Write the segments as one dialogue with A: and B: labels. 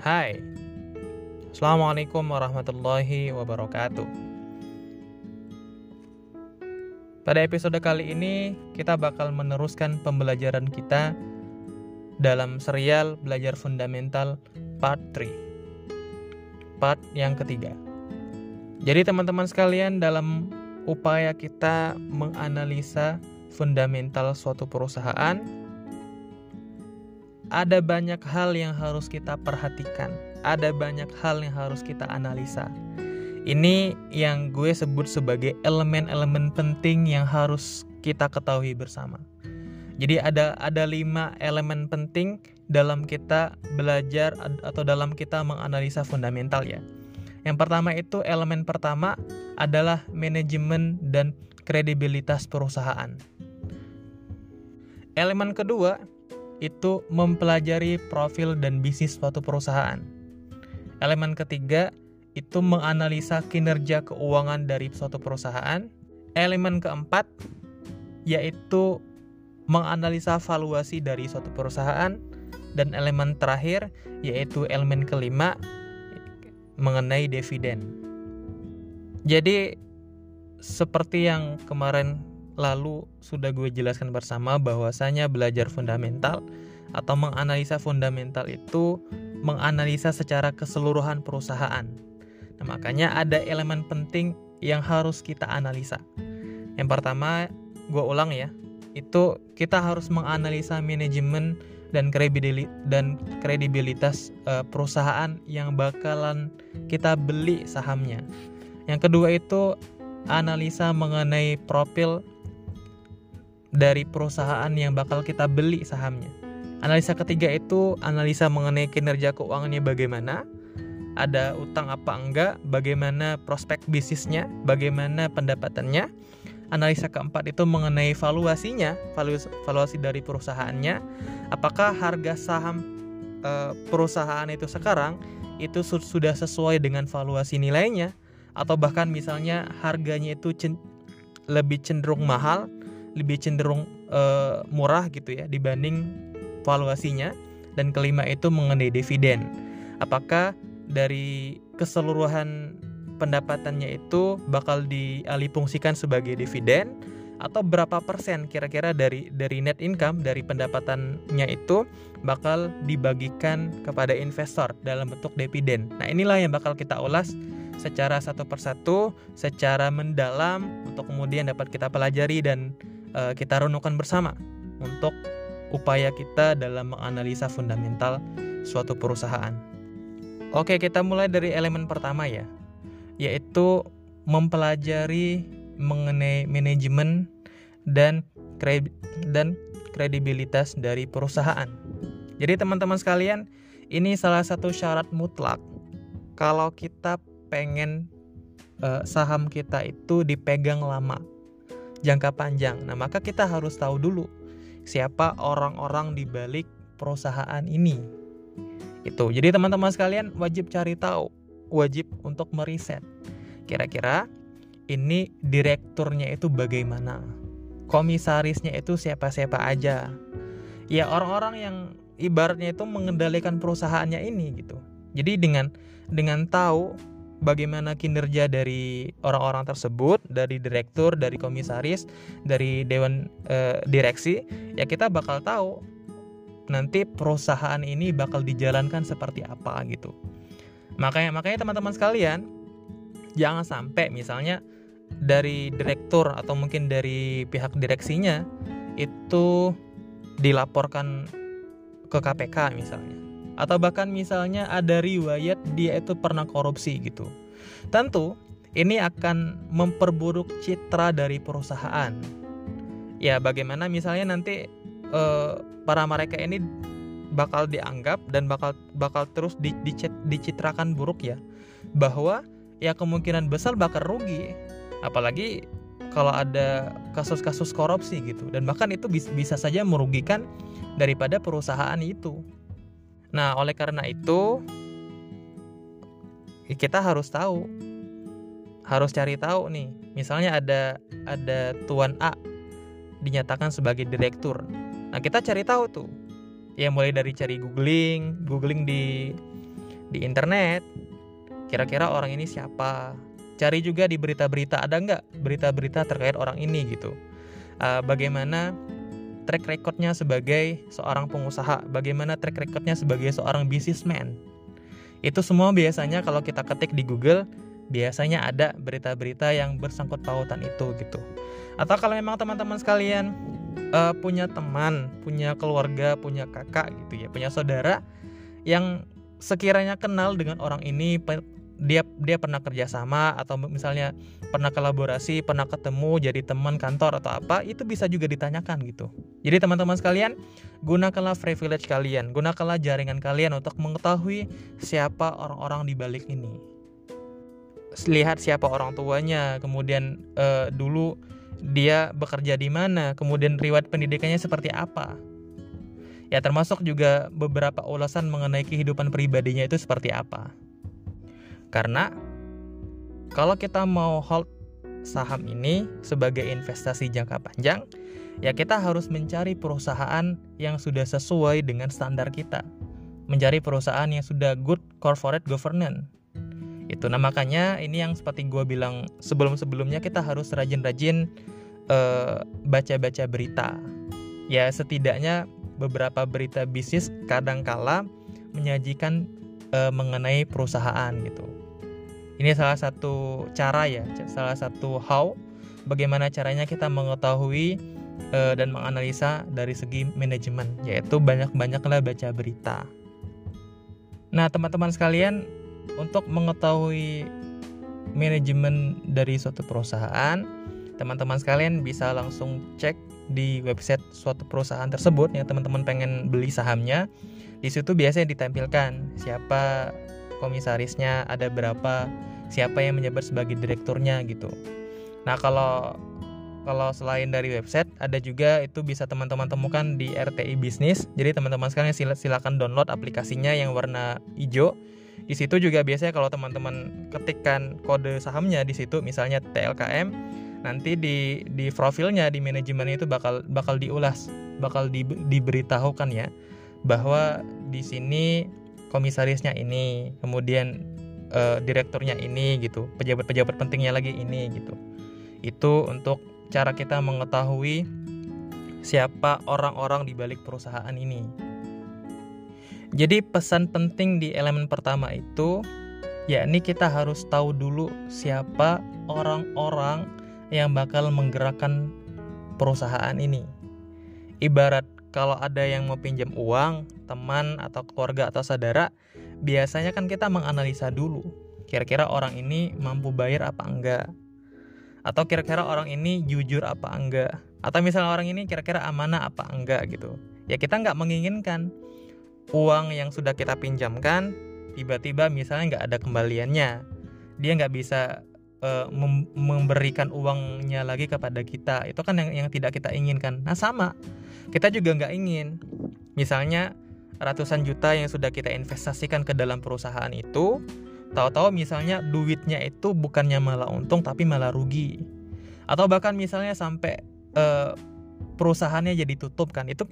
A: Hai. Assalamualaikum warahmatullahi wabarakatuh. Pada episode kali ini kita bakal meneruskan pembelajaran kita dalam serial Belajar Fundamental Part 3 Part yang ketiga. Jadi teman-teman sekalian dalam upaya kita menganalisa fundamental suatu perusahaan ada banyak hal yang harus kita perhatikan, ada banyak hal yang harus kita analisa. Ini yang gue sebut sebagai elemen-elemen penting yang harus kita ketahui bersama. Jadi ada ada lima elemen penting dalam kita belajar atau dalam kita menganalisa fundamental ya. Yang pertama itu elemen pertama adalah manajemen dan kredibilitas perusahaan. Elemen kedua itu mempelajari profil dan bisnis suatu perusahaan. Elemen ketiga itu menganalisa kinerja keuangan dari suatu perusahaan. Elemen keempat yaitu menganalisa valuasi dari suatu perusahaan dan elemen terakhir yaitu elemen kelima mengenai dividen. Jadi seperti yang kemarin lalu sudah gue jelaskan bersama bahwasanya belajar fundamental atau menganalisa fundamental itu menganalisa secara keseluruhan perusahaan. Nah, makanya ada elemen penting yang harus kita analisa. Yang pertama, gue ulang ya, itu kita harus menganalisa manajemen dan dan kredibilitas uh, perusahaan yang bakalan kita beli sahamnya. Yang kedua itu analisa mengenai profil dari perusahaan yang bakal kita beli sahamnya. Analisa ketiga itu analisa mengenai kinerja keuangannya bagaimana, ada utang apa enggak, bagaimana prospek bisnisnya, bagaimana pendapatannya. Analisa keempat itu mengenai valuasinya, valuasi, dari perusahaannya, apakah harga saham e, perusahaan itu sekarang itu sudah sesuai dengan valuasi nilainya, atau bahkan misalnya harganya itu lebih cenderung mahal lebih cenderung uh, murah gitu ya dibanding valuasinya dan kelima itu mengenai dividen. Apakah dari keseluruhan pendapatannya itu bakal dialihfungsikan sebagai dividen atau berapa persen kira-kira dari dari net income dari pendapatannya itu bakal dibagikan kepada investor dalam bentuk dividen. Nah, inilah yang bakal kita ulas secara satu persatu, secara mendalam untuk kemudian dapat kita pelajari dan uh, kita renungkan bersama untuk upaya kita dalam menganalisa fundamental suatu perusahaan. Oke, kita mulai dari elemen pertama ya, yaitu mempelajari mengenai manajemen dan kred dan kredibilitas dari perusahaan. Jadi teman-teman sekalian, ini salah satu syarat mutlak kalau kita pengen uh, saham kita itu dipegang lama jangka panjang. Nah, maka kita harus tahu dulu siapa orang-orang di balik perusahaan ini. Itu. Jadi teman-teman sekalian wajib cari tahu, wajib untuk meriset. Kira-kira ini direkturnya itu bagaimana? Komisarisnya itu siapa-siapa aja? Ya orang-orang yang ibaratnya itu mengendalikan perusahaannya ini gitu. Jadi dengan dengan tahu bagaimana kinerja dari orang-orang tersebut, dari direktur, dari komisaris, dari dewan e, direksi, ya kita bakal tahu nanti perusahaan ini bakal dijalankan seperti apa gitu. Makanya makanya teman-teman sekalian jangan sampai misalnya dari direktur atau mungkin dari pihak direksinya itu dilaporkan ke KPK misalnya atau bahkan misalnya ada riwayat dia itu pernah korupsi gitu. Tentu ini akan memperburuk citra dari perusahaan. Ya bagaimana misalnya nanti eh, para mereka ini bakal dianggap dan bakal bakal terus di, di, dicitrakan buruk ya bahwa ya kemungkinan besar bakal rugi apalagi kalau ada kasus-kasus korupsi gitu dan bahkan itu bisa saja merugikan daripada perusahaan itu Nah, oleh karena itu kita harus tahu harus cari tahu nih. Misalnya ada ada tuan A dinyatakan sebagai direktur. Nah, kita cari tahu tuh. Ya mulai dari cari googling, googling di di internet. Kira-kira orang ini siapa? Cari juga di berita-berita ada nggak berita-berita terkait orang ini gitu. Uh, bagaimana track recordnya sebagai seorang pengusaha, bagaimana track recordnya sebagai seorang businessman. Itu semua biasanya kalau kita ketik di Google, biasanya ada berita-berita yang bersangkut pautan itu gitu. Atau kalau memang teman-teman sekalian uh, punya teman, punya keluarga, punya kakak gitu ya, punya saudara yang sekiranya kenal dengan orang ini dia dia pernah kerjasama atau misalnya pernah kolaborasi, pernah ketemu jadi teman kantor atau apa, itu bisa juga ditanyakan gitu. Jadi teman-teman sekalian, gunakanlah privilege kalian, gunakanlah jaringan kalian untuk mengetahui siapa orang-orang di balik ini. Lihat siapa orang tuanya, kemudian uh, dulu dia bekerja di mana, kemudian riwayat pendidikannya seperti apa. Ya termasuk juga beberapa ulasan mengenai kehidupan pribadinya itu seperti apa. Karena kalau kita mau hold saham ini sebagai investasi jangka panjang, ya kita harus mencari perusahaan yang sudah sesuai dengan standar kita. Mencari perusahaan yang sudah good corporate governance. Itu nah makanya ini yang seperti gue bilang sebelum-sebelumnya kita harus rajin-rajin uh, baca-baca berita. Ya setidaknya beberapa berita bisnis kadangkala menyajikan uh, mengenai perusahaan gitu. Ini salah satu cara ya, salah satu how bagaimana caranya kita mengetahui uh, dan menganalisa dari segi manajemen, yaitu banyak-banyaklah baca berita. Nah, teman-teman sekalian, untuk mengetahui manajemen dari suatu perusahaan, teman-teman sekalian bisa langsung cek di website suatu perusahaan tersebut yang teman-teman pengen beli sahamnya di situ biasanya ditampilkan siapa komisarisnya, ada berapa, siapa yang menjabat sebagai direkturnya gitu. Nah, kalau kalau selain dari website ada juga itu bisa teman-teman temukan di RTI Bisnis. Jadi teman-teman sekalian silakan download aplikasinya yang warna hijau. Di situ juga biasanya kalau teman-teman ketikkan kode sahamnya di situ misalnya TLKM, nanti di di profilnya di manajemen itu bakal bakal diulas, bakal di, diberitahukan ya bahwa di sini komisarisnya ini, kemudian uh, direkturnya ini gitu, pejabat-pejabat pentingnya lagi ini gitu. Itu untuk cara kita mengetahui siapa orang-orang di balik perusahaan ini. Jadi pesan penting di elemen pertama itu yakni kita harus tahu dulu siapa orang-orang yang bakal menggerakkan perusahaan ini. Ibarat kalau ada yang mau pinjam uang, teman atau keluarga atau saudara, biasanya kan kita menganalisa dulu. Kira-kira orang ini mampu bayar apa enggak? Atau kira-kira orang ini jujur apa enggak? Atau misalnya orang ini kira-kira amanah apa enggak gitu. Ya kita nggak menginginkan uang yang sudah kita pinjamkan tiba-tiba misalnya nggak ada kembaliannya. Dia nggak bisa uh, memberikan uangnya lagi kepada kita itu kan yang yang tidak kita inginkan nah sama kita juga nggak ingin misalnya ratusan juta yang sudah kita investasikan ke dalam perusahaan itu. Tahu-tahu misalnya duitnya itu bukannya malah untung tapi malah rugi. Atau bahkan misalnya sampai uh, perusahaannya jadi tutup kan itu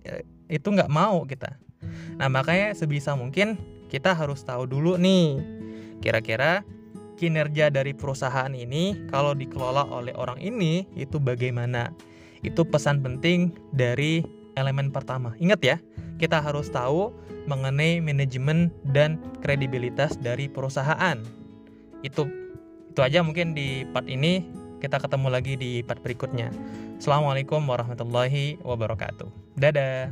A: itu nggak mau kita. Nah makanya sebisa mungkin kita harus tahu dulu nih kira-kira kinerja dari perusahaan ini kalau dikelola oleh orang ini itu bagaimana. Itu pesan penting dari elemen pertama. Ingat ya, kita harus tahu mengenai manajemen dan kredibilitas dari perusahaan. Itu itu aja mungkin di part ini. Kita ketemu lagi di part berikutnya. Assalamualaikum warahmatullahi wabarakatuh. Dadah.